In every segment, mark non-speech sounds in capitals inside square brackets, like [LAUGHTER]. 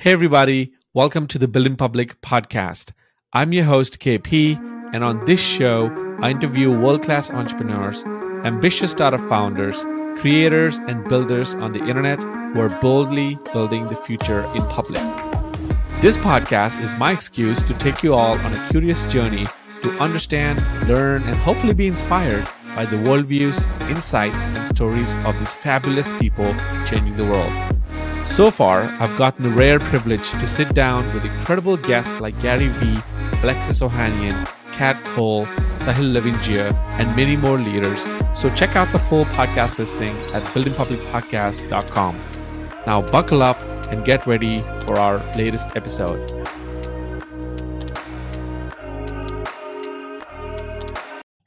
Hey, everybody, welcome to the Building Public podcast. I'm your host, KP, and on this show, I interview world class entrepreneurs, ambitious startup founders, creators, and builders on the internet who are boldly building the future in public. This podcast is my excuse to take you all on a curious journey to understand, learn, and hopefully be inspired by the worldviews, insights, and stories of these fabulous people changing the world. So far, I've gotten the rare privilege to sit down with incredible guests like Gary Vee, Alexis Ohanian, Kat Cole, Sahil Lavingia, and many more leaders. So check out the full podcast listing at buildingpublicpodcast.com. Now buckle up and get ready for our latest episode.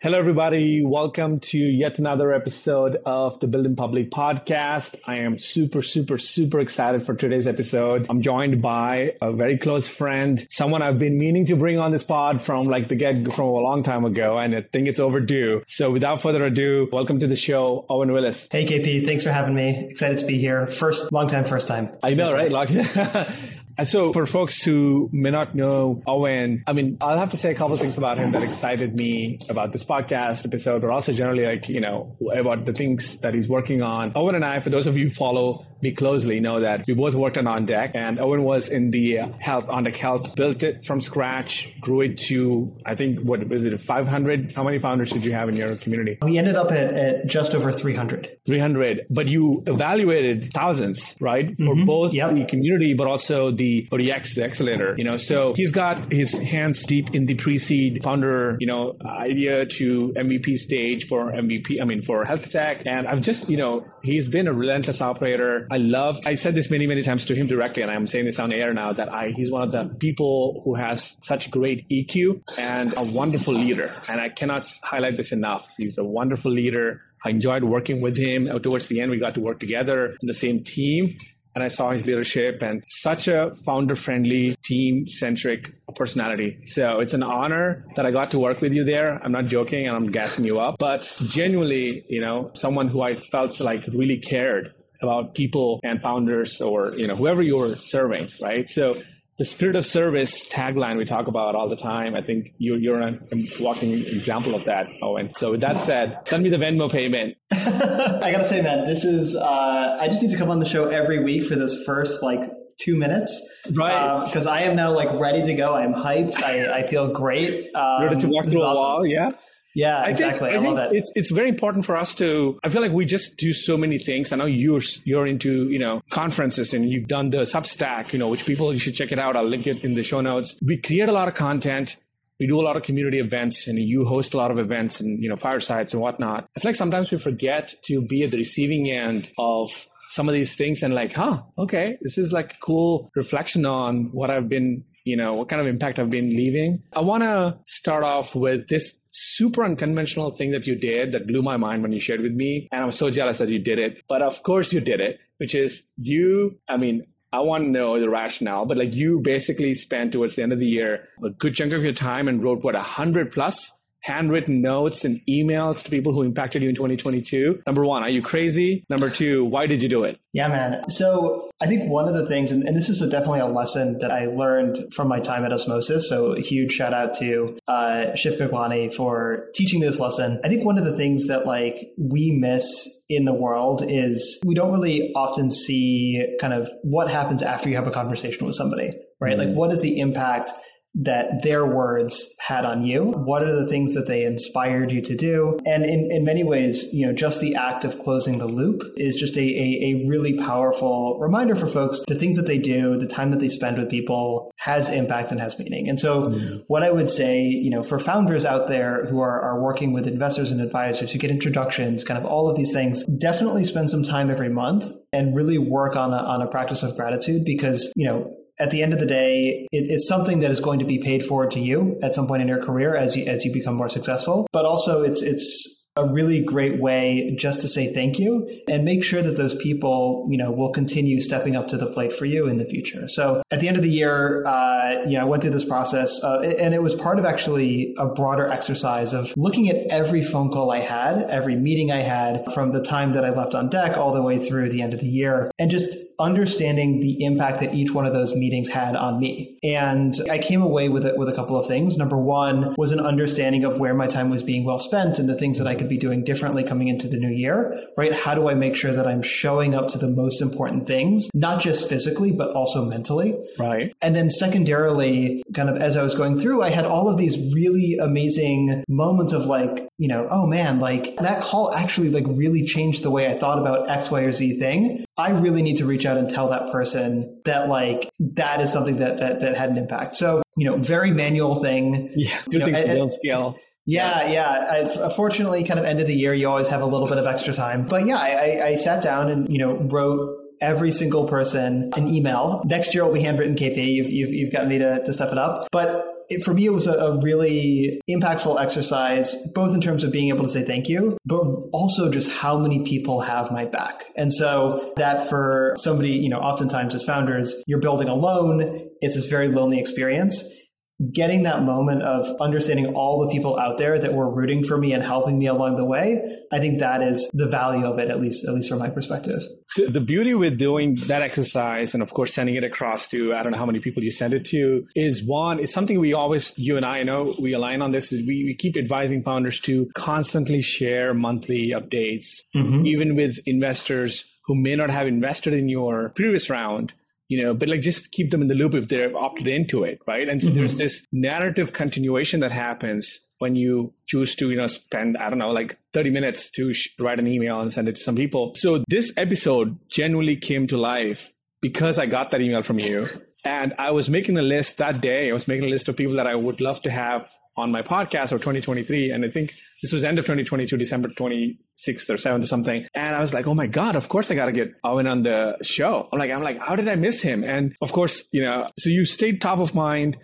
Hello, everybody. Welcome to yet another episode of the Building Public podcast. I am super, super, super excited for today's episode. I'm joined by a very close friend, someone I've been meaning to bring on this pod from like the get from a long time ago, and I think it's overdue. So, without further ado, welcome to the show, Owen Willis. Hey, KP. Thanks for having me. Excited to be here. First, long time, first time. I know, right? And [LAUGHS] so, for folks who may not know Owen, I mean, I'll have to say a couple things about him that excited me about this podcast episode, but also generally, like, you know, about the things that he's working on. Owen and I, for those of you who follow me closely, know that we both worked on On Deck, and Owen was in the health, On Deck Health, built it from scratch, grew it to, I think, what was it, 500? How many founders did you have in your community? We ended up at, at just over 300. 300, but you evaluated thousands, right? For mm-hmm. both yep. the community, but also the the the accelerator. You know, so he's got his hands deep in the pre-seed founder, you know, idea to MVP stage for MVP. I mean, for health tech, and I've just you know he's been a relentless operator. I love. I said this many many times to him directly, and I'm saying this on air now that I he's one of the people who has such great EQ and a wonderful leader, and I cannot highlight this enough. He's a wonderful leader. I enjoyed working with him. Uh, towards the end, we got to work together in the same team and I saw his leadership and such a founder friendly, team centric personality. So it's an honor that I got to work with you there. I'm not joking and I'm gassing you up, but genuinely, you know, someone who I felt like really cared about people and founders or, you know, whoever you're serving, right? So the spirit of service tagline we talk about all the time. I think you're, you're a walking example of that, Owen. So with that said, send me the Venmo payment. [LAUGHS] I gotta say, man, this is, uh, I just need to come on the show every week for this first like two minutes. Right. Because uh, I am now like ready to go. I'm hyped. I, I feel great. Um, ready to walk through a wall. Yeah. Yeah, I exactly. Think, I, I love it. It's it's very important for us to. I feel like we just do so many things. I know you're you're into you know conferences and you've done the Substack, you know, which people you should check it out. I'll link it in the show notes. We create a lot of content. We do a lot of community events, and you host a lot of events and you know firesides and whatnot. I feel like sometimes we forget to be at the receiving end of some of these things and like, huh, okay, this is like a cool reflection on what I've been you know, what kind of impact I've been leaving. I want to start off with this super unconventional thing that you did that blew my mind when you shared with me. And I'm so jealous that you did it. But of course you did it, which is you, I mean, I want to know the rationale, but like you basically spent towards the end of the year a good chunk of your time and wrote what a hundred plus handwritten notes and emails to people who impacted you in 2022? Number one, are you crazy? Number two, why did you do it? Yeah, man. So I think one of the things, and, and this is a, definitely a lesson that I learned from my time at Osmosis. So a huge shout out to uh, Shiv Gaglani for teaching this lesson. I think one of the things that like we miss in the world is we don't really often see kind of what happens after you have a conversation with somebody, right? Mm-hmm. Like what is the impact that their words had on you? What are the things that they inspired you to do? And in, in many ways, you know, just the act of closing the loop is just a, a, a really powerful reminder for folks. The things that they do, the time that they spend with people has impact and has meaning. And so mm-hmm. what I would say, you know, for founders out there who are, are working with investors and advisors who get introductions, kind of all of these things, definitely spend some time every month and really work on a, on a practice of gratitude because, you know, at the end of the day, it, it's something that is going to be paid forward to you at some point in your career as you as you become more successful. But also, it's it's a really great way just to say thank you and make sure that those people, you know, will continue stepping up to the plate for you in the future. So at the end of the year, uh, you know, I went through this process uh, and it was part of actually a broader exercise of looking at every phone call I had, every meeting I had from the time that I left on deck all the way through the end of the year and just understanding the impact that each one of those meetings had on me. And I came away with it with a couple of things. Number one was an understanding of where my time was being well spent and the things that I could be doing differently coming into the new year, right? How do I make sure that I'm showing up to the most important things, not just physically, but also mentally? Right. And then secondarily, kind of as I was going through, I had all of these really amazing moments of like, you know, oh man, like that call actually like really changed the way I thought about X, Y, or Z thing. I really need to reach out and tell that person that like that is something that that, that had an impact. So, you know, very manual thing. Yeah. Do you things don't scale. Yeah, yeah. I've, fortunately, kind of end of the year, you always have a little bit of extra time. But yeah, I, I sat down and you know wrote every single person an email. Next year will be handwritten KP. You've, you've, you've gotten me to, to step it up. But it, for me, it was a, a, really impactful exercise, both in terms of being able to say thank you, but also just how many people have my back. And so that for somebody, you know, oftentimes as founders, you're building alone. It's this very lonely experience getting that moment of understanding all the people out there that were rooting for me and helping me along the way i think that is the value of it at least at least from my perspective so the beauty with doing that exercise and of course sending it across to i don't know how many people you send it to is one is something we always you and i know we align on this is we, we keep advising founders to constantly share monthly updates mm-hmm. even with investors who may not have invested in your previous round you know, but like just keep them in the loop if they're opted into it, right? And so mm-hmm. there's this narrative continuation that happens when you choose to, you know, spend, I don't know, like 30 minutes to sh- write an email and send it to some people. So this episode genuinely came to life because I got that email from you. [LAUGHS] And I was making a list that day. I was making a list of people that I would love to have on my podcast or 2023. And I think this was end of 2022, December 26th or 7th or something. And I was like, oh my God, of course I got to get Owen on the show. I'm like, I'm like, how did I miss him? And of course, you know, so you stayed top of mind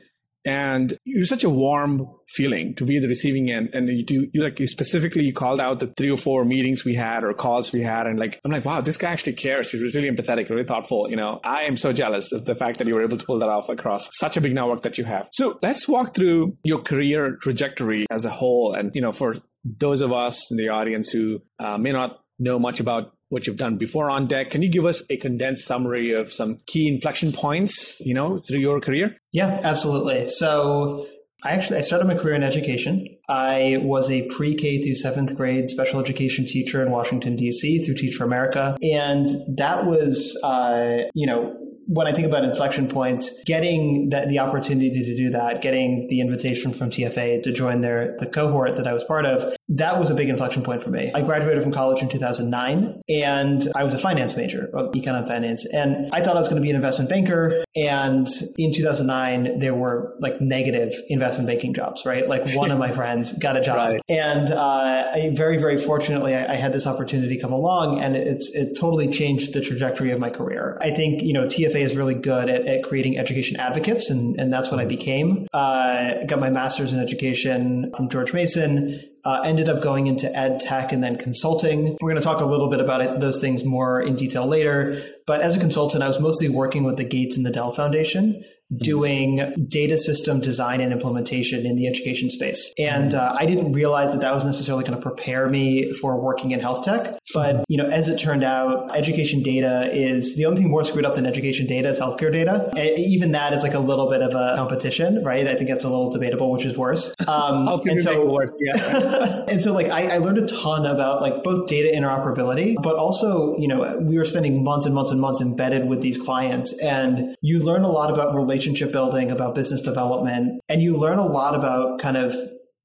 and it was such a warm feeling to be the receiving end. And you do you like you specifically you called out the three or four meetings we had or calls we had. And like i'm like wow this guy actually cares. He was really empathetic really thoughtful you know. I am so jealous of the fact that you were able to pull that off across such a big network that you have. So let's walk through your career trajectory as a whole. And you know for those of us in the audience who uh, may not know much about what you've done before on deck. Can you give us a condensed summary of some key inflection points, you know, through your career? Yeah, absolutely. So I actually I started my career in education. I was a pre-K through seventh grade special education teacher in Washington D.C. through Teach for America, and that was, uh, you know, when I think about inflection points, getting the, the opportunity to do that, getting the invitation from TFA to join their the cohort that I was part of, that was a big inflection point for me. I graduated from college in 2009 and I was a finance major, econ and finance. And I thought I was going to be an investment banker. And in 2009, there were like negative investment banking jobs, right? Like one of my [LAUGHS] friends got a job. Right. And uh, I, very, very fortunately, I, I, had this opportunity come along and it's, it totally changed the trajectory of my career. I think, you know, TFA is really good at, at creating education advocates and, and that's what I became. Uh, got my master's in education from George Mason uh, ended up going into ed tech and then consulting. We're going to talk a little bit about it, those things more in detail later. But as a consultant, I was mostly working with the Gates and the Dell Foundation doing data system design and implementation in the education space. And uh, I didn't realize that that was necessarily going to prepare me for working in health tech. But you know, as it turned out, education data is the only thing more screwed up than education data is healthcare data. Even that is like a little bit of a competition, right? I think that's a little debatable, which is worse. Um, [LAUGHS] and so, worse, yeah. [LAUGHS] and so, like, I, I learned a ton about like both data interoperability, but also, you know, we were spending months and months and months embedded with these clients, and you learn a lot about relationship relationship building, about business development, and you learn a lot about kind of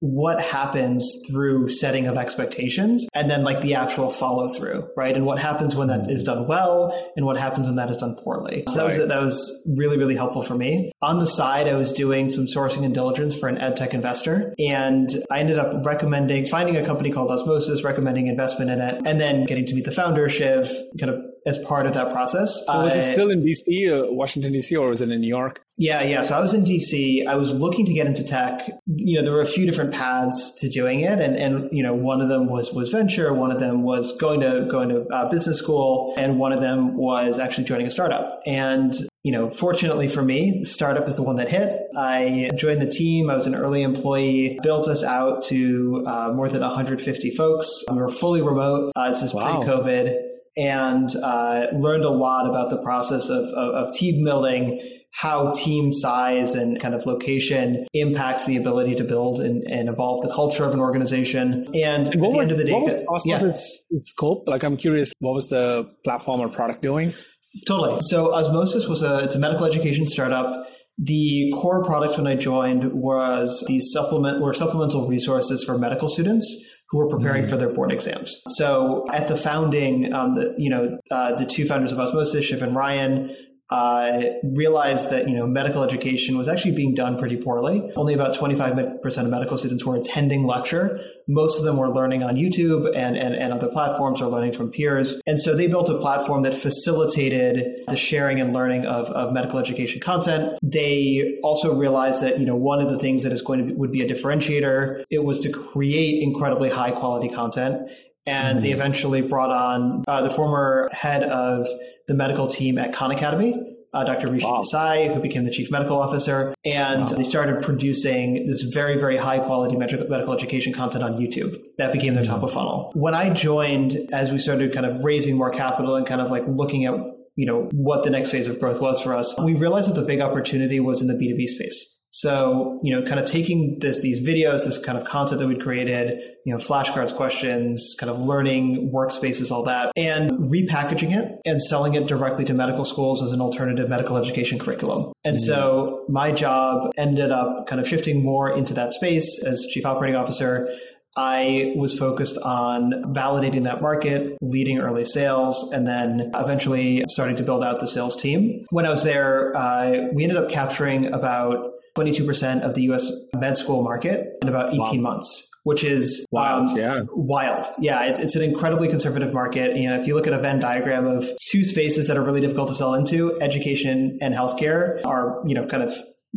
what happens through setting of expectations and then like the actual follow through, right? And what happens when that is done well and what happens when that is done poorly. So that was that was really really helpful for me. On the side, I was doing some sourcing and diligence for an ed tech investor, and I ended up recommending finding a company called Osmosis, recommending investment in it, and then getting to meet the founder, Shiv, kind of as part of that process. So was it still in DC, uh, Washington DC, or was it in New York? Yeah, yeah. So I was in DC. I was looking to get into tech. You know, there were a few different paths to doing it, and and you know, one of them was was venture. One of them was going to going to uh, business school, and one of them was actually joining a startup. And you know, fortunately for me, the startup is the one that hit. I joined the team. I was an early employee, built us out to uh, more than 150 folks. We were fully remote. Uh, this is wow. pre-COVID and uh, learned a lot about the process of, of, of team building how team size and kind of location impacts the ability to build and, and evolve the culture of an organization. And, and at the end of the day, what was Osmosis yeah. its, its scope? Like, I'm curious, what was the platform or product doing? Totally. So Osmosis was a it's a medical education startup. The core product when I joined was the supplement were supplemental resources for medical students who were preparing mm. for their board exams. So at the founding, um, the, you know, uh, the two founders of Osmosis, Shiv and Ryan, uh, realized that you know medical education was actually being done pretty poorly. Only about 25% of medical students were attending lecture. Most of them were learning on YouTube and, and, and other platforms or learning from peers. And so they built a platform that facilitated the sharing and learning of, of medical education content. They also realized that you know one of the things that is going to be, would be a differentiator it was to create incredibly high quality content and mm-hmm. they eventually brought on uh, the former head of the medical team at Khan Academy, uh, Dr. Rishi wow. Desai, who became the chief medical officer, and wow. they started producing this very, very high quality medical education content on YouTube. That became their mm-hmm. top of funnel. When I joined, as we started kind of raising more capital and kind of like looking at you know what the next phase of growth was for us, we realized that the big opportunity was in the B2B space. So, you know, kind of taking this, these videos, this kind of content that we'd created, you know, flashcards, questions, kind of learning workspaces, all that, and repackaging it and selling it directly to medical schools as an alternative medical education curriculum. And mm-hmm. so my job ended up kind of shifting more into that space as chief operating officer. I was focused on validating that market, leading early sales, and then eventually starting to build out the sales team. When I was there, uh, we ended up capturing about 22% of the US med school market in about 18 wow. months which is wild. Um, yeah, wild. Yeah, it's it's an incredibly conservative market. You know, if you look at a Venn diagram of two spaces that are really difficult to sell into, education and healthcare are you know kind of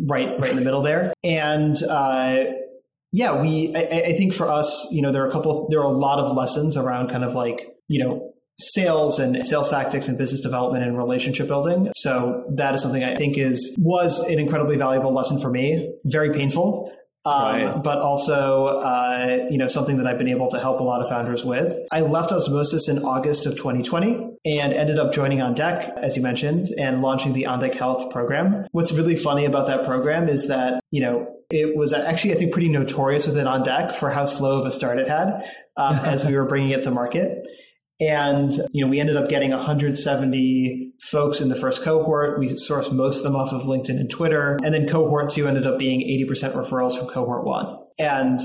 right right in the middle there. And uh, yeah, we I, I think for us, you know, there are a couple, there are a lot of lessons around kind of like you know sales and sales tactics and business development and relationship building. So that is something I think is was an incredibly valuable lesson for me. Very painful. Um, right. But also, uh, you know, something that I've been able to help a lot of founders with. I left Osmosis in August of 2020 and ended up joining On Deck, as you mentioned, and launching the On Deck Health program. What's really funny about that program is that, you know, it was actually, I think, pretty notorious within On Deck for how slow of a start it had um, [LAUGHS] as we were bringing it to market. And, you know, we ended up getting 170 folks in the first cohort. We sourced most of them off of LinkedIn and Twitter. And then cohort two ended up being 80% referrals from cohort one. And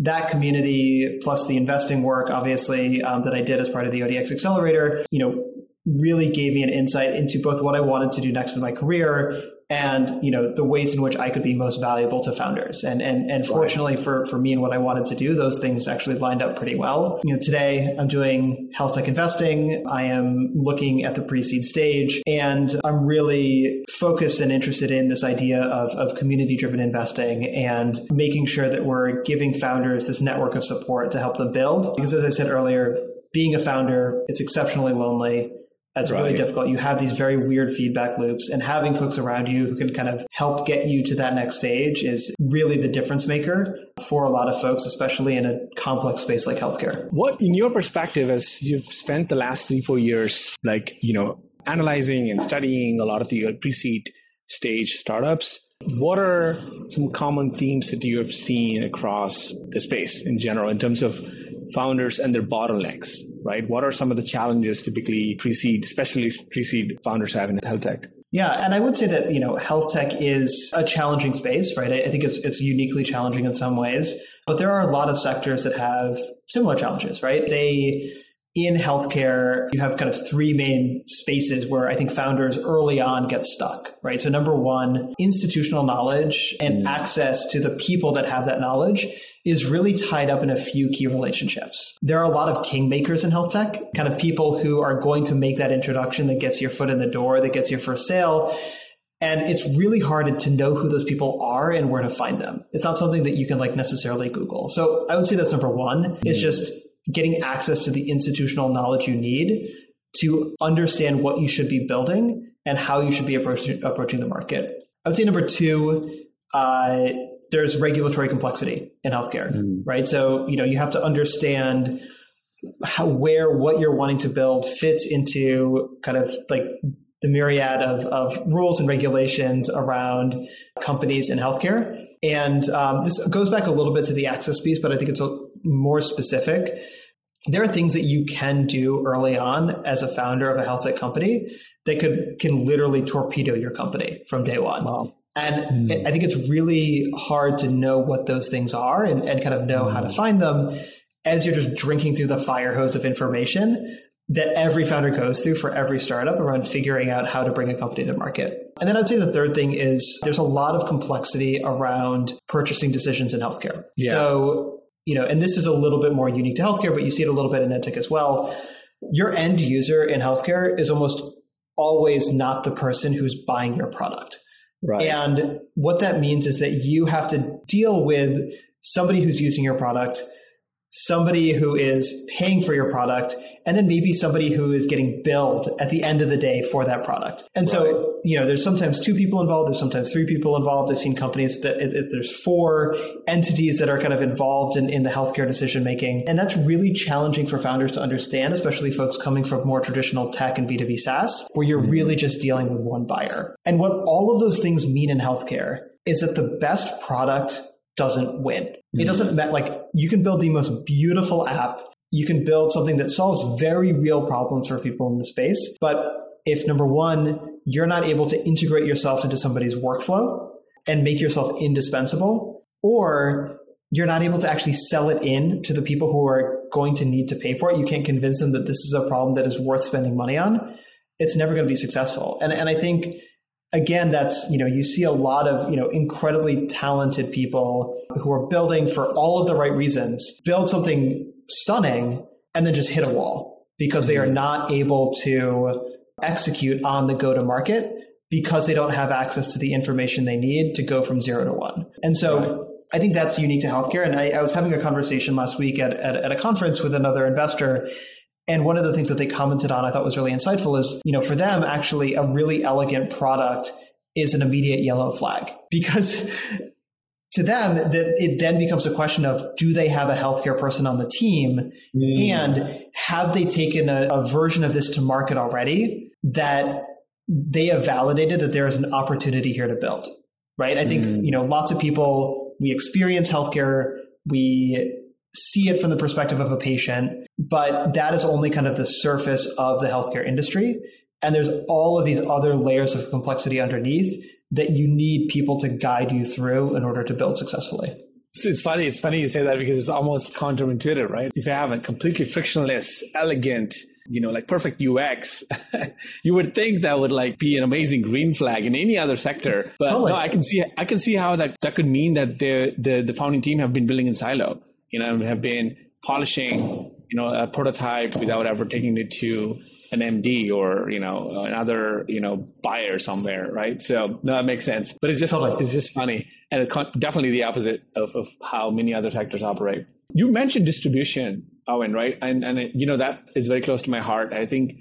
that community plus the investing work, obviously, um, that I did as part of the ODX Accelerator, you know, really gave me an insight into both what I wanted to do next in my career and you know the ways in which I could be most valuable to founders. And and and fortunately right. for for me and what I wanted to do, those things actually lined up pretty well. You know, today I'm doing health tech investing. I am looking at the pre-seed stage, and I'm really focused and interested in this idea of of community driven investing and making sure that we're giving founders this network of support to help them build. Because as I said earlier, being a founder, it's exceptionally lonely that's right. really difficult. You have these very weird feedback loops, and having folks around you who can kind of help get you to that next stage is really the difference maker for a lot of folks, especially in a complex space like healthcare. What, in your perspective, as you've spent the last three, four years, like, you know, analyzing and studying a lot of the pre-seed stage startups, what are some common themes that you have seen across the space in general in terms of founders and their bottlenecks, right? What are some of the challenges typically pre-seed, especially pre-seed founders have in health tech? Yeah, and I would say that you know health tech is a challenging space, right? I think it's it's uniquely challenging in some ways, but there are a lot of sectors that have similar challenges, right? They in healthcare, you have kind of three main spaces where I think founders early on get stuck, right? So, number one, institutional knowledge and mm. access to the people that have that knowledge is really tied up in a few key relationships. There are a lot of kingmakers in health tech, kind of people who are going to make that introduction that gets your foot in the door, that gets your first sale. And it's really hard to know who those people are and where to find them. It's not something that you can like necessarily Google. So I would say that's number one. Mm. It's just getting access to the institutional knowledge you need to understand what you should be building and how you should be approaching, approaching the market. I would say number two, uh, there's regulatory complexity in healthcare, mm. right? So, you know, you have to understand how, where what you're wanting to build fits into kind of like the myriad of, of rules and regulations around companies in healthcare. And um, this goes back a little bit to the access piece, but I think it's a, more specific. There are things that you can do early on as a founder of a health tech company that could can literally torpedo your company from day one. Wow. And mm. I think it's really hard to know what those things are and, and kind of know mm. how to hmm. find them as you're just drinking through the fire hose of information that every founder goes through for every startup around figuring out how to bring a company to market. And then I'd say the third thing is there's a lot of complexity around purchasing decisions in healthcare. Yeah. So, you know, and this is a little bit more unique to healthcare, but you see it a little bit in edtech as well. Your end user in healthcare is almost always not the person who's buying your product. Right. And what that means is that you have to deal with somebody who's using your product somebody who is paying for your product and then maybe somebody who is getting billed at the end of the day for that product. And right. so, you know, there's sometimes two people involved, there's sometimes three people involved. I've seen companies that it, it, there's four entities that are kind of involved in, in the healthcare decision making. And that's really challenging for founders to understand, especially folks coming from more traditional tech and B2B SaaS, where you're mm-hmm. really just dealing with one buyer. And what all of those things mean in healthcare is that the best product doesn't win. Mm-hmm. It doesn't matter. Like you can build the most beautiful app. You can build something that solves very real problems for people in the space. But if number one, you're not able to integrate yourself into somebody's workflow and make yourself indispensable, or you're not able to actually sell it in to the people who are going to need to pay for it, you can't convince them that this is a problem that is worth spending money on, it's never going to be successful. And, and I think again that's you know you see a lot of you know incredibly talented people who are building for all of the right reasons build something stunning and then just hit a wall because they are mm-hmm. not able to execute on the go to market because they don't have access to the information they need to go from zero to one and so right. I think that's unique to healthcare. And I, I was having a conversation last week at, at, at a conference with another investor, and one of the things that they commented on I thought was really insightful is, you know, for them, actually, a really elegant product is an immediate yellow flag [LAUGHS] because to them that it then becomes a question of do they have a healthcare person on the team mm. and have they taken a, a version of this to market already that they have validated that there is an opportunity here to build right i think mm. you know lots of people we experience healthcare we see it from the perspective of a patient, but that is only kind of the surface of the healthcare industry. And there's all of these other layers of complexity underneath that you need people to guide you through in order to build successfully. It's funny. It's funny you say that because it's almost counterintuitive, right? If you have a completely frictionless, elegant, you know, like perfect UX, [LAUGHS] you would think that would like be an amazing green flag in any other sector. But totally. no, I can see, I can see how that, that could mean that the, the, the founding team have been building in silo you know, have been polishing, you know, a prototype without ever taking it to an MD or you know another you know buyer somewhere, right? So no, that makes sense. But it's just it's just funny, and it's definitely the opposite of, of how many other sectors operate. You mentioned distribution, Owen, right? And and you know that is very close to my heart. I think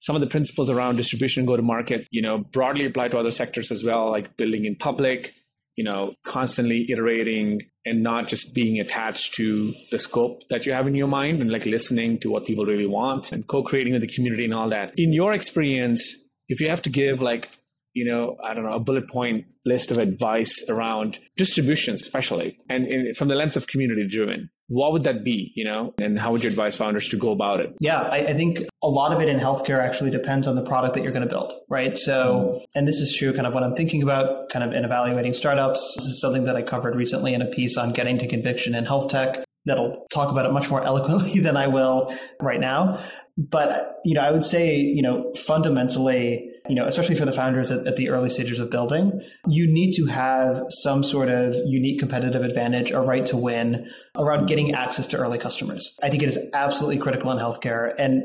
some of the principles around distribution go to market, you know, broadly apply to other sectors as well, like building in public, you know, constantly iterating and not just being attached to the scope that you have in your mind and like listening to what people really want and co-creating with the community and all that. In your experience, if you have to give like, you know, I don't know, a bullet point list of advice around distributions, especially, and in, from the lens of community driven, what would that be you know? And how would you advise founders to go about it? Yeah I, I, think a lot of it in healthcare actually depends on the product that you're going to build right? So mm. and this is true kind of when i'm thinking about kind of in evaluating startups. This is something that i covered recently in a piece on getting to conviction in health tech. That'll talk about it much more [LAUGHS] eloquently than i will right now. But you know i would say you know fundamentally you know, especially for the founders at, at, the early stages of building, you need to have some sort of unique competitive advantage, a right to win around getting access to early customers. I think it is absolutely critical in healthcare. And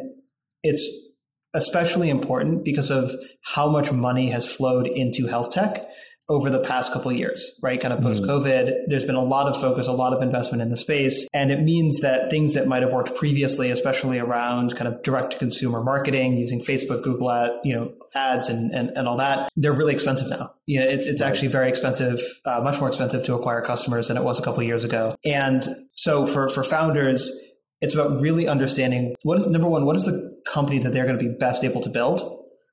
it's especially important because of how much money has flowed into health tech over the past couple of years, right? Kind of post COVID, mm. there's been a lot of focus, a lot of investment in the space. And it means that things that might have worked previously, especially around kind of direct to consumer marketing using Facebook, Google ad, you know, ads and, and, and all that, they're really expensive now. You know, it's, it's right. actually very expensive, uh, much more expensive to acquire customers than it was a couple of years ago. And so for, for founders, It's about really understanding what is number one, what is the company that they're going to be best able to build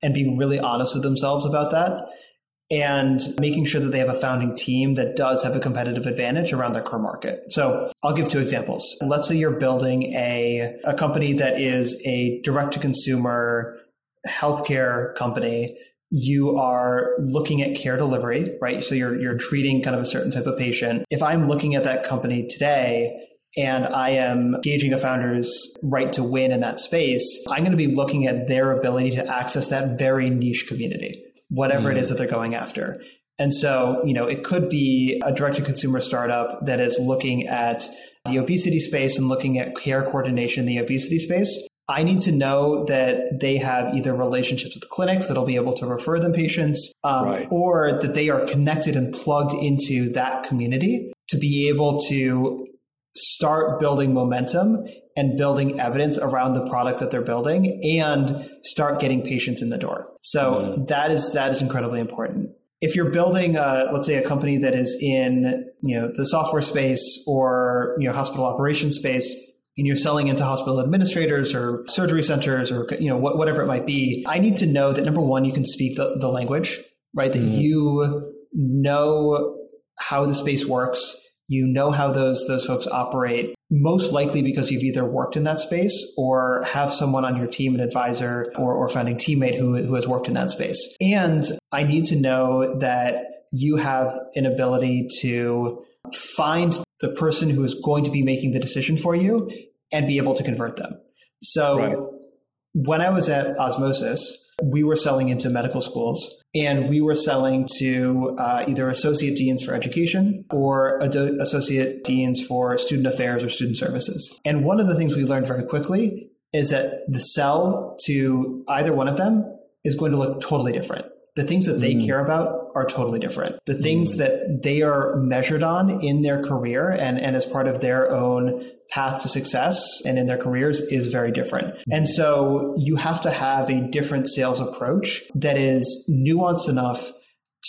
and being really honest with themselves about that and making sure that they have a founding team that does have a competitive advantage around their core market. So I'll give two examples. Let's say you're building a, a company that is a direct to consumer healthcare company. You are looking at care delivery, right? So you're, you're treating kind of a certain type of patient. If I'm looking at that company today, and I am gauging a founder's right to win in that space, I'm going to be looking at their ability to access that very niche community whatever mm. it is that they're going after. And so, you know, it could be a direct to consumer startup that is looking at the obesity space and looking at care coordination in the obesity space. I need to know that they have either relationships with clinics that'll be able to refer them patients, um, right. or that they are connected and plugged into that community to be able to start building momentum and building evidence around the product that they're building and start getting patients in the door. So mm-hmm. that is that is incredibly important. If you're building, a, let's say, a company that is in you know the software space or you know hospital operations space, and you're selling into hospital administrators or surgery centers or you know whatever it might be, I need to know that number one, you can speak the, the language, right? That mm-hmm. you know how the space works you know how those those folks operate most likely because you've either worked in that space or have someone on your team an advisor or, or founding teammate who, who has worked in that space. And i need to know that you have an ability to find the person who is going to be making the decision for you and be able to convert them. So right. when i was at osmosis we were selling into medical schools and we were selling to uh, either associate deans for education or ad- associate deans for student affairs or student services. And one of the things we learned very quickly is that the sell to either one of them is going to look totally different the things that they mm. care about are totally different. The things mm. that they are measured on in their career and, and as part of their own path to success and in their careers is very different. And so you have to have a different sales approach that is nuanced enough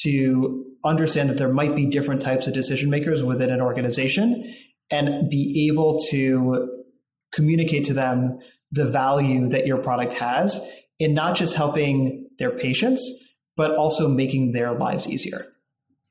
to understand that there might be different types of decision makers within an organization and be able to communicate to them the value that your product has in not just helping their patients, but also making their lives easier.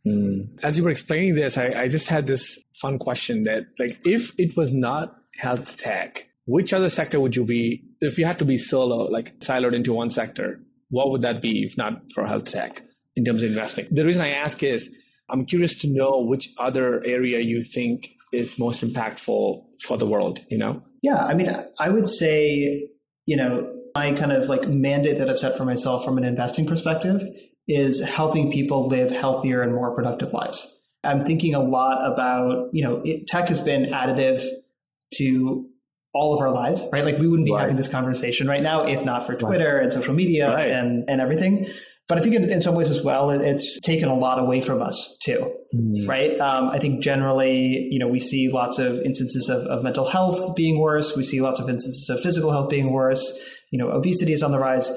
Mm. As you were explaining this, I, I just had this fun question that, like, if it was not health tech, which other sector would you be, if you had to be solo, like siloed into one sector, what would that be if not for health tech in terms of investing? The reason I ask is I'm curious to know which other area you think is most impactful for the world, you know? Yeah, I mean, I would say, you know, my kind of like mandate that I've set for myself from an investing perspective is helping people live healthier and more productive lives. I'm thinking a lot about, you know, it, tech has been additive to all of our lives, right? Like we wouldn't be right. having this conversation right now if not for Twitter right. and social media right. and, and everything. But I think in, in, some ways as well, it's taken a lot away from us too, mm. right? Um, I think generally, you know, we see lots of instances of, of mental health being worse. We see lots of instances of physical health being worse you know, obesity is on the rise.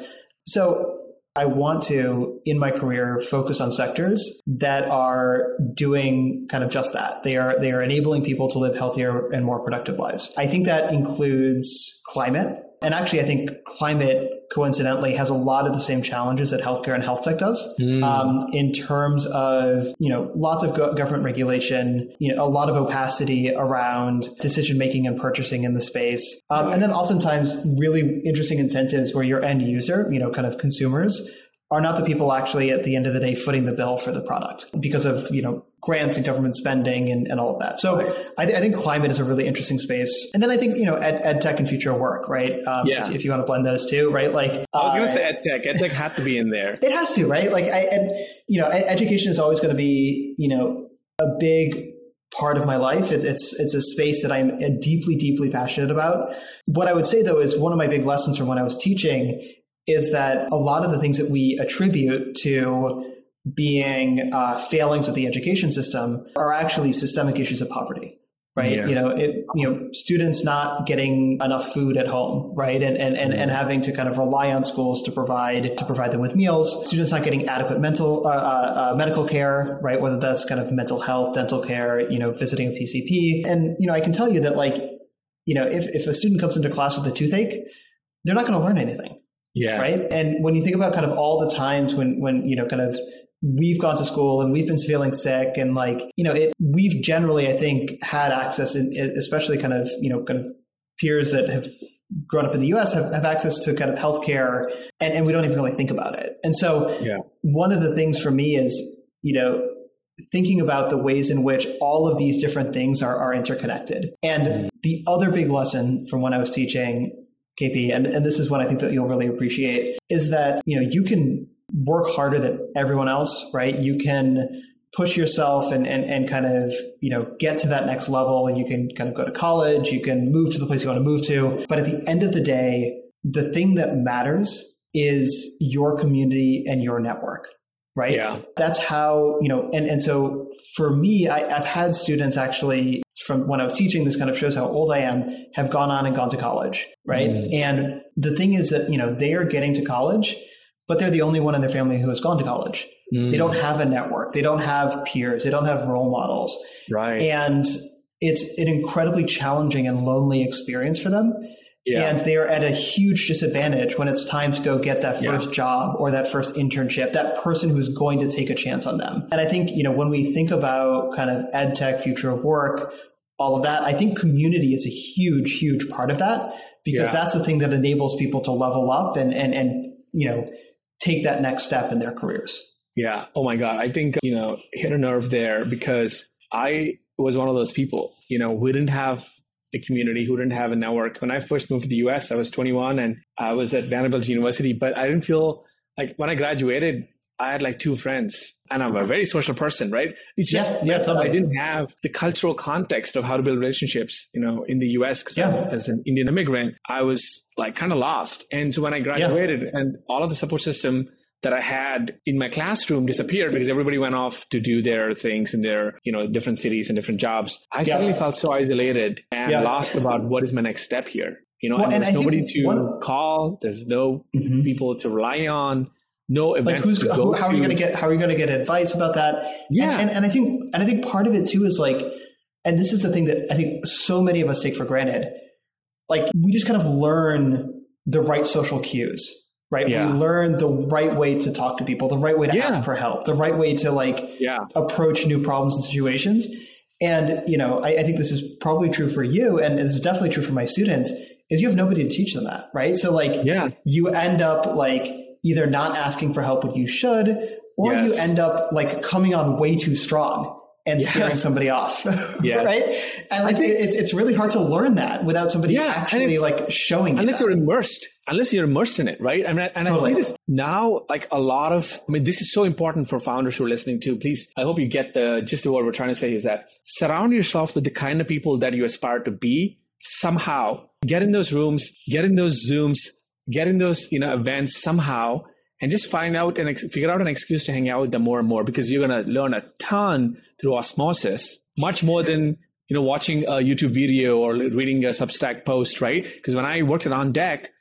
So I want to, in my career, focus on sectors that are doing kind of just that. They are they are enabling people to live healthier and more productive lives. I think that includes climate. And actually, I think climate coincidentally has a lot of the same challenges that healthcare and health tech does mm. um, in terms of you know lots of go- government regulation you know a lot of opacity around decision making and purchasing in the space um, and then oftentimes really interesting incentives where your end user you know kind of consumers are not the people actually at the end of the day footing the bill for the product because of you know grants and government spending and, and all of that. So right. I, th- I, think climate is a really interesting space. And then I think you know ed, ed tech and future work, right? Um, yeah. If, if, you want to blend those two, right? Like I was uh, going to say ed tech. Ed tech had to be in there. It has to, right? Like I, and you know, education is always going to be you know a big part of my life. It, it's it's a space that I'm deeply, deeply passionate about. What I would say though is one of my big lessons from when I was teaching is that a lot of the things that we attribute to being uh, failings of the education system are actually systemic issues of poverty right? Yeah. you know it, you know students not getting enough food at home right? And and, and, and having to kind of rely on schools to provide to provide them with meals. Students not getting adequate mental uh, uh, uh medical care right? Whether that's kind of mental health dental care you know visiting a pcp and you know i can tell you that like you know, if, if a student comes into class with a toothache, they're not going to learn anything. Yeah. Right. And when you think about kind of all the times when, when, you know, kind of we've gone to school and we've been feeling sick and like, you know, it, we've generally, I think, had access in, especially kind of, you know, kind of peers that have grown up in the US have, have access to kind of healthcare and, and we don't even really think about it. And so yeah. one of the things for me is, you know, thinking about the ways in which all of these different things are, are interconnected. And mm. the other big lesson from when I was teaching KP, and, and this is what I think that you'll really appreciate, is that, you know, you can work harder than everyone else, right? You can push yourself and, and, and kind of, you know, get to that next level. You can kind of go to college, you can move to the place you want to move to. But at the end of the day, the thing that matters is your community and your network right? Yeah. That's how, you know, and, and so for me, I, I've had students actually from when I was teaching, this kind of shows how old I am, have gone on and gone to college, right? Mm. And the thing is that, you know, they are getting to college, but they're the only one in their family who has gone to college. Mm. They don't have a network. They don't have peers. They don't have role models. Right. And it's an incredibly challenging and lonely experience for them. Yeah. And they are at a huge disadvantage when it's time to go get that first yeah. job or that first internship, that person who's going to take a chance on them. And I think, you know, when we think about kind of ed tech, future of work, all of that, I think community is a huge, huge part of that because yeah. that's the thing that enables people to level up and, and, and, you know, take that next step in their careers. Yeah. Oh my God. I think, you know, hit a nerve there because I was one of those people, you know, we didn't have a community who didn't have a network. When I first moved to the US, I was 21 and I was at Vanderbilt University, but I didn't feel like when I graduated, I had like two friends and I'm a very social person, right? It's just yeah, yeah, totally. I didn't have the cultural context of how to build relationships, you know, in the US. Cause yeah. as, as, an Indian immigrant, I was like kind of lost. And so when I graduated yeah. and all of the support system that I had in my classroom disappeared because everybody went off to do their things in their, you know, different cities and different jobs. I yeah. suddenly felt so isolated and yeah. lost about what is my next step here. You know, well, and there's nobody to one... call. There's no mm-hmm. people to rely on. No events like who's, to go how are you going to get? How are you going to get advice about that? Yeah, and, and, and I think and I think part of it too is like, and this is the thing that I think so many of us take for granted. Like we just kind of learn the right social cues right? Yeah. We learn the right way to talk to people, the right way to yeah. ask for help, the right way to like yeah. approach new problems and situations. And, you know, I, I, think this is probably true for you, and it's definitely true for my students, is you have nobody to teach them that, right? So like yeah. you end up like either not asking for help when you should, or yes. you end up like coming on way too strong and yes. scaring somebody off. [LAUGHS] Yeah. right. And like think, it's it's really hard to learn that without somebody yeah, actually like showing you. Unless that. you're immersed. Unless you're immersed in it, right? I mean, and totally. I see this now, like a lot of, I mean, this is so important for founders who are listening to. Please, I hope you get the gist of what we're trying to say is that surround yourself with the kind of people that you aspire to be somehow. Get in those rooms, get in those Zooms, get in those, you know, events somehow and just find out and ex- figure out an excuse to hang out with them more and more because you're going to learn a ton through osmosis, much more than you know watching a YouTube video or reading a Substack post, right? Because when I worked at On Deck,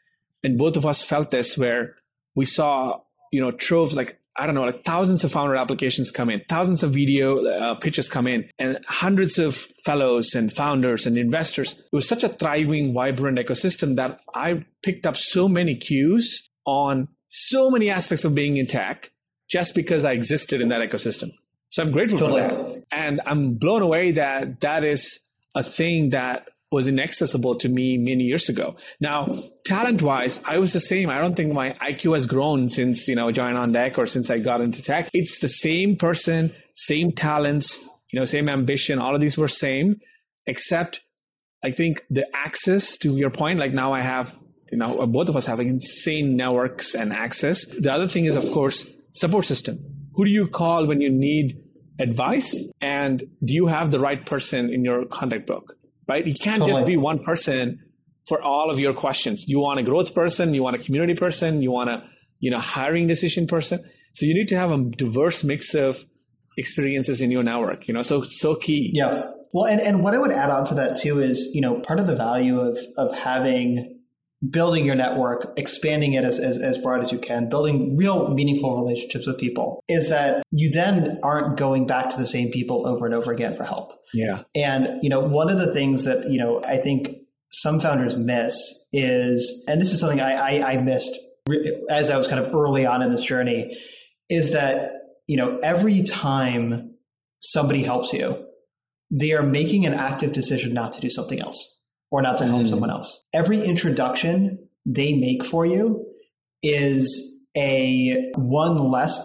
and both of us felt this, where we saw you know troves like I don't know, like thousands of founder applications come in, thousands of video uh, pitches come in, and hundreds of fellows and founders and investors. It was such a thriving, vibrant ecosystem that I picked up so many cues on so many aspects of being in tech just because I existed in that ecosystem. So I'm grateful totally. for that. And I'm blown away that that is a thing that was inaccessible to me many years ago. Now, talent wise, I was the same. I don't think my IQ has grown since, you know, join on deck or since I got into tech. It's the same person, same talents, you know, same ambition. All of these were same, except I think the access to your point, like now I have you know, both of us having insane networks and access. The other thing is, of course, support system. Who do you call when you need advice? And do you have the right person in your contact book? Right? You can't just be one person for all of your questions. You want a growth person, you want a community person, you want a, you know, hiring decision person. So you need to have a diverse mix of experiences in your network, you know, so, so key. Yeah. Well, and, and what I would add on to that too is, you know, part of the value of, of having building your network, expanding it as, as, as, broad as you can, building real meaningful relationships with people, is that you then aren't going back to the same people over and over again for help. Yeah. And, you know, one of the things that, you know, I think some founders miss is, and this is something I, I, I missed as I was kind of early on in this journey, is that you know every time somebody helps you, they are making an active decision not to do something else or not to help mm. someone else. Every introduction they make for you is a one less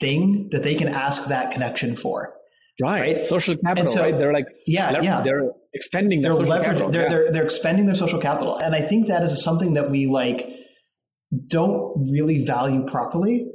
thing that they can ask that connection for. Right. right? Social capital, so, right? They're like, yeah, yeah. They're expending their they're social capital. They're, yeah. they're, they're expending their social capital. And I think that is something that we like don't really value properly.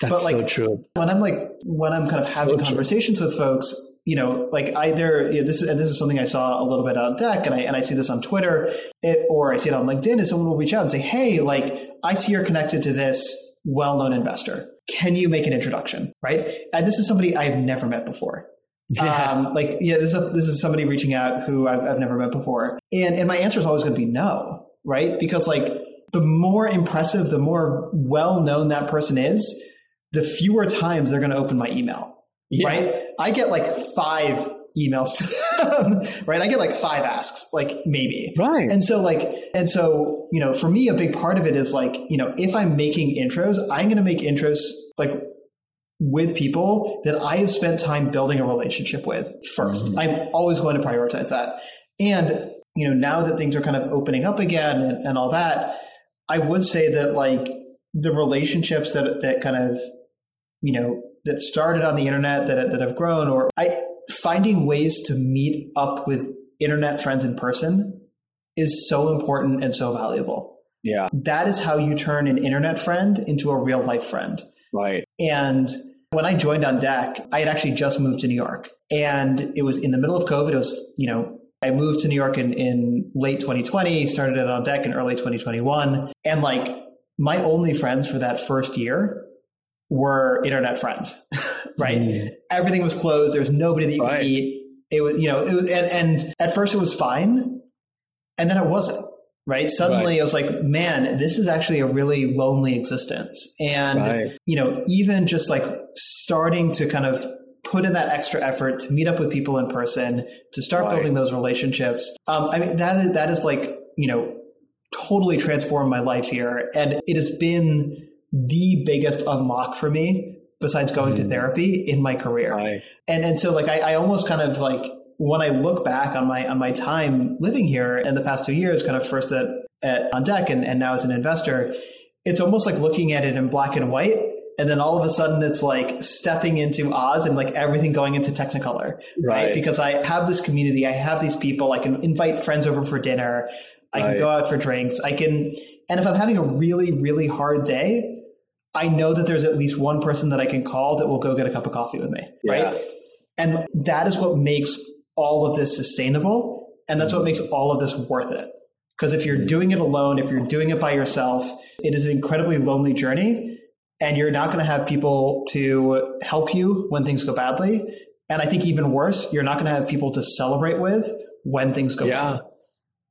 That's but like, so true. When I'm like, when I'm kind of having so conversations with folks, you know, like either you know, this is and this is something I saw a little bit on deck, and I and I see this on Twitter, it, or I see it on LinkedIn, is someone will reach out and say, "Hey, like I see you're connected to this well-known investor. Can you make an introduction?" Right? And this is somebody I've never met before. [LAUGHS] Yeah. Um, like, yeah, this is, a, this is somebody reaching out who I've, I've never met before. And, and my answer is always going to be no, right? Because like the more impressive, the more well known that person is, the fewer times they're going to open my email, yeah. right? I get like five emails to them, [LAUGHS] right? I get like five asks, like maybe. Right. And so like, and so, you know, for me, a big part of it is like, you know, if I'm making intros, I'm going to make intros like with people that I have spent time building a relationship with 1st i mm-hmm. I'm always going to prioritize that. And, you know, now that things are kind of opening up again and, and all that, I would say that like the relationships that, that kind of, you know, that started on the internet that, that have grown or I finding ways to meet up with internet friends in person is so important and so valuable. Yeah. That is how you turn an internet friend into a real life friend. Right. And when I joined on deck, I had actually just moved to New York and it was in the middle of COVID. It was, you know, I moved to New York in, in late 2020, started it on deck in early 2021. And like my only friends for that first year were internet friends, [LAUGHS] right? Mm. Everything was closed. There was nobody that you right. could meet. It was, you know, it was, and, and at first it was fine. And then it wasn't right? Suddenly right. I was like, man, this is actually a really lonely existence. And, right. you know, even just like starting to kind of put in that extra effort to meet up with people in person, to start building those relationships. Um, I mean, that is, that is like, you know, totally transformed my life here. And it has been the biggest unlock for me besides going mm. to therapy in my career. And, and so like, I, I almost kind of like, when I look back on my on my time living here in the past two years, kind of first at, at on deck and, and now as an investor, it's almost like looking at it in black and white. And then all of a sudden it's like stepping into Oz and like everything going into Technicolor. Right. right? Because I have this community, I have these people, I can invite friends over for dinner, I right. can go out for drinks, I can and if I'm having a really, really hard day, I know that there's at least one person that I can call that will go get a cup of coffee with me. Yeah. Right. And that is what makes all of this sustainable. And that's what makes all of this worth it. Because if you're doing it alone, if you're doing it by yourself, it is an incredibly lonely journey. And you're not going to have people to help you when things go badly. And I think even worse, you're not going to have people to celebrate with when things go yeah. bad.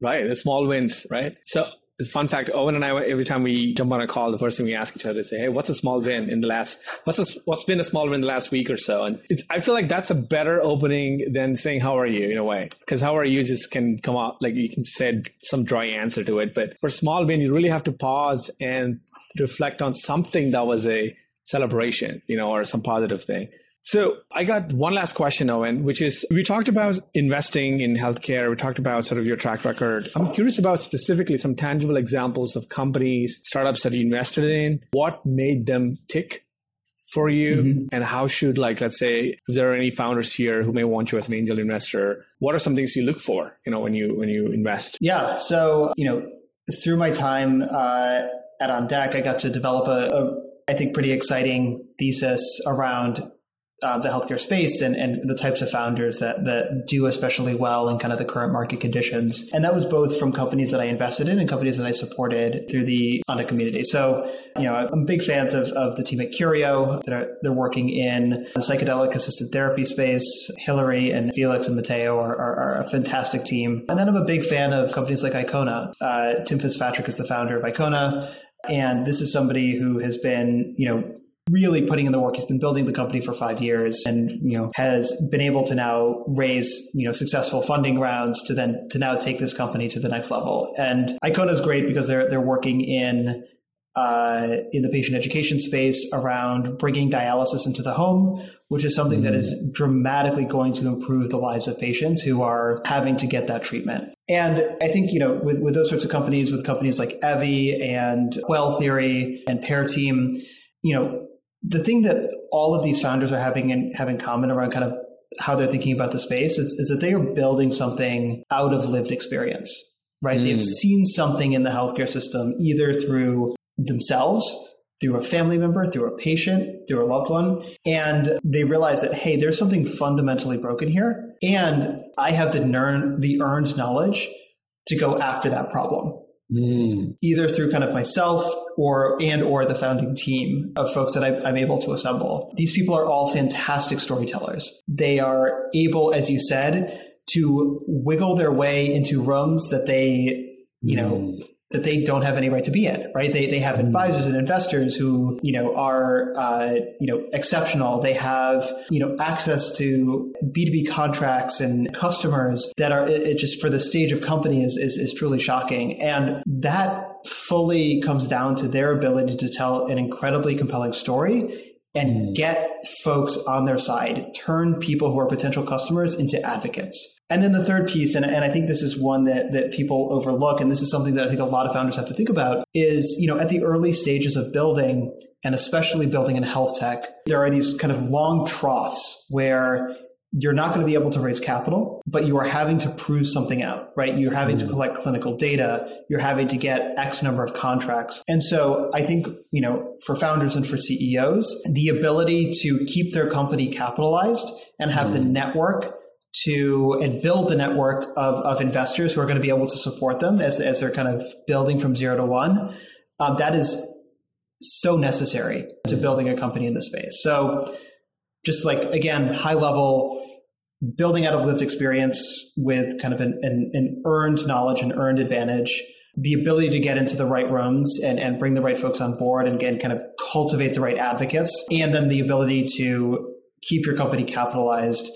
Right. The small wins, right? So fun fact owen and i every time we jump on a call the first thing we ask each other is say hey what's a small win in the last what's a, what's been a small win in the last week or so? And i feel like that's a better opening than saying how are you? in a way. Because how are you just can come out like you can say some dry answer to it but for small win you really have to pause and reflect on something that was a celebration you know or some positive thing so I got one last question, Owen, which is we talked about investing in healthcare. We talked about sort of your track record. I'm curious about specifically some tangible examples of companies, startups that you invested in. What made them tick for you mm-hmm. and how should like let's say if there are any founders here who may want you as an angel investor what are some things you look for you know when you when you invest yeah so you know through my time uh, at on deck i got to develop a, a I think pretty exciting thesis around uh, the healthcare space and, and the types of founders that, that do especially well in kind of the current market conditions. And that was both from companies that I invested in and companies that I supported through the On Deck community. So, you know, I'm big fans of, of the team at Curio that are, they're working in the psychedelic assisted therapy space. Hillary and Felix and Mateo are, are, are a fantastic team. And then I'm a big fan of companies like Icona. Uh, Tim Fitzpatrick is the founder of Icona. And this is somebody who has been, you know, really putting in the work. He's been building the company for five years and, you know, has been able to now raise, you know, successful funding rounds to then, to now take this company to the next level. And Icona is great because they're, they're working in uh, in the patient education space around bringing dialysis into the home, which is something mm-hmm. that is dramatically going to improve the lives of patients who are having to get that treatment. And I think, you know, with, with those sorts of companies, with companies like Evvy and Well Theory and Pair Team, you know, the thing that all of these founders are having in have in common around kind of how they're thinking about the space is, is that they are building something out of lived experience right? Mm. They've seen something in the healthcare system either through themselves through a family member, through a patient, through a loved one. And they realize that, hey, there's something fundamentally broken here. And I have the, ner- the earned knowledge to go after that problem. Mm. Either through kind of myself or and or the founding team of folks that I, I'm able to assemble. These people are all fantastic storytellers. They are able, as you said, to wiggle their way into rooms that they, you know, mm that they don't have any right to be in, right? They, they have mm. advisors and investors who, you know, are, uh, you know, exceptional. They have, you know, access to B2B contracts and customers that are, it, it just for the stage of company is, is, is truly shocking. And that fully comes down to their ability to tell an incredibly compelling story and get folks on their side, turn people who are potential customers into advocates. And then the third piece, and, and I think this is one that, that people overlook, and this is something that I think a lot of founders have to think about, is, you know, at the early stages of building, and especially building in health tech, there are these kind of long troughs where you're not going to be able to raise capital, but you are having to prove something out, right? You're having mm-hmm. to collect clinical data. You're having to get X number of contracts. And so I think, you know, for founders and for CEOs, the ability to keep their company capitalized and have mm-hmm. the network to and build the network of, of investors who are going to be able to support them as, as they're kind of building from zero to one. Um, that is so necessary to mm-hmm. building a company in this space. So just like, again, high level, building out of lived experience with kind of an, an, an earned knowledge and earned advantage the ability to get into the right rooms and, and bring the right folks on board and again kind of cultivate the right advocates and then the ability to keep your company capitalized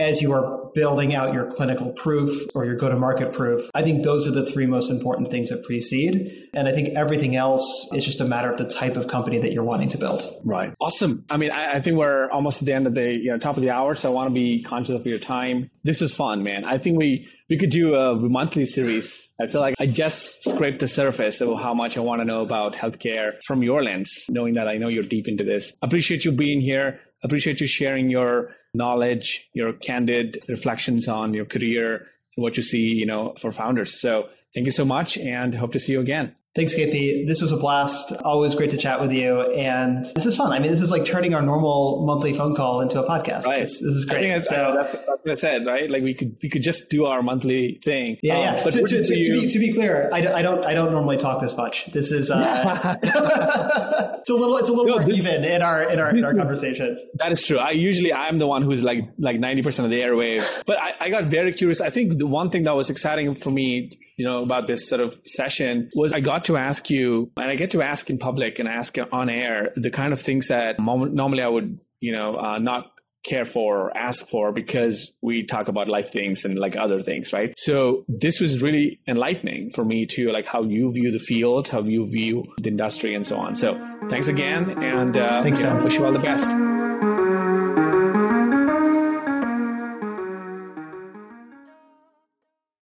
as you are building out your clinical proof or your go to market proof. I think those are the three most important things that precede. And I think everything else is just a matter of the type of company that you're wanting to build. Right. Awesome. I mean, I, I think we're almost at the end of the you know, top of the hour. So I want to be conscious of your time. This is fun, man. I think we, we could do a monthly series. I feel like I just scraped the surface of how much I want to know about healthcare from your lens, knowing that I know you're deep into this. Appreciate you being here. Appreciate you sharing your knowledge, your candid reflections on your career, what you see, you know, for founders. So thank you so much and hope to see you again. Thanks, KP. This was a blast. Always great to chat with you. And this is fun. I mean, this is like turning our normal monthly phone call into a podcast. Right. It's, this is great. I think so, uh, that's, that's, what I said, right? Like we could, we could just do our monthly thing. Yeah. Um, yeah. But to, to, to, you... be, to be clear, I, I don't, I don't normally talk this much. This is, uh, [LAUGHS] [LAUGHS] it's a little, it's a little no, more this, even in our, in our, in our [LAUGHS] conversations. That is true. I usually, I'm the one who's like, like 90% of the airwaves, but I, I got very curious. I think the one thing that was exciting for me you know, about this sort of session was I got to ask you, and I get to ask in public and ask on air the kind of things that normally I would, you know, uh, not care for or ask for because we talk about life things and like other things, right? So this was really enlightening for me too, like how you view the field, how you view the industry and so on. So thanks again. And uh, thanks, you know, wish you all the best.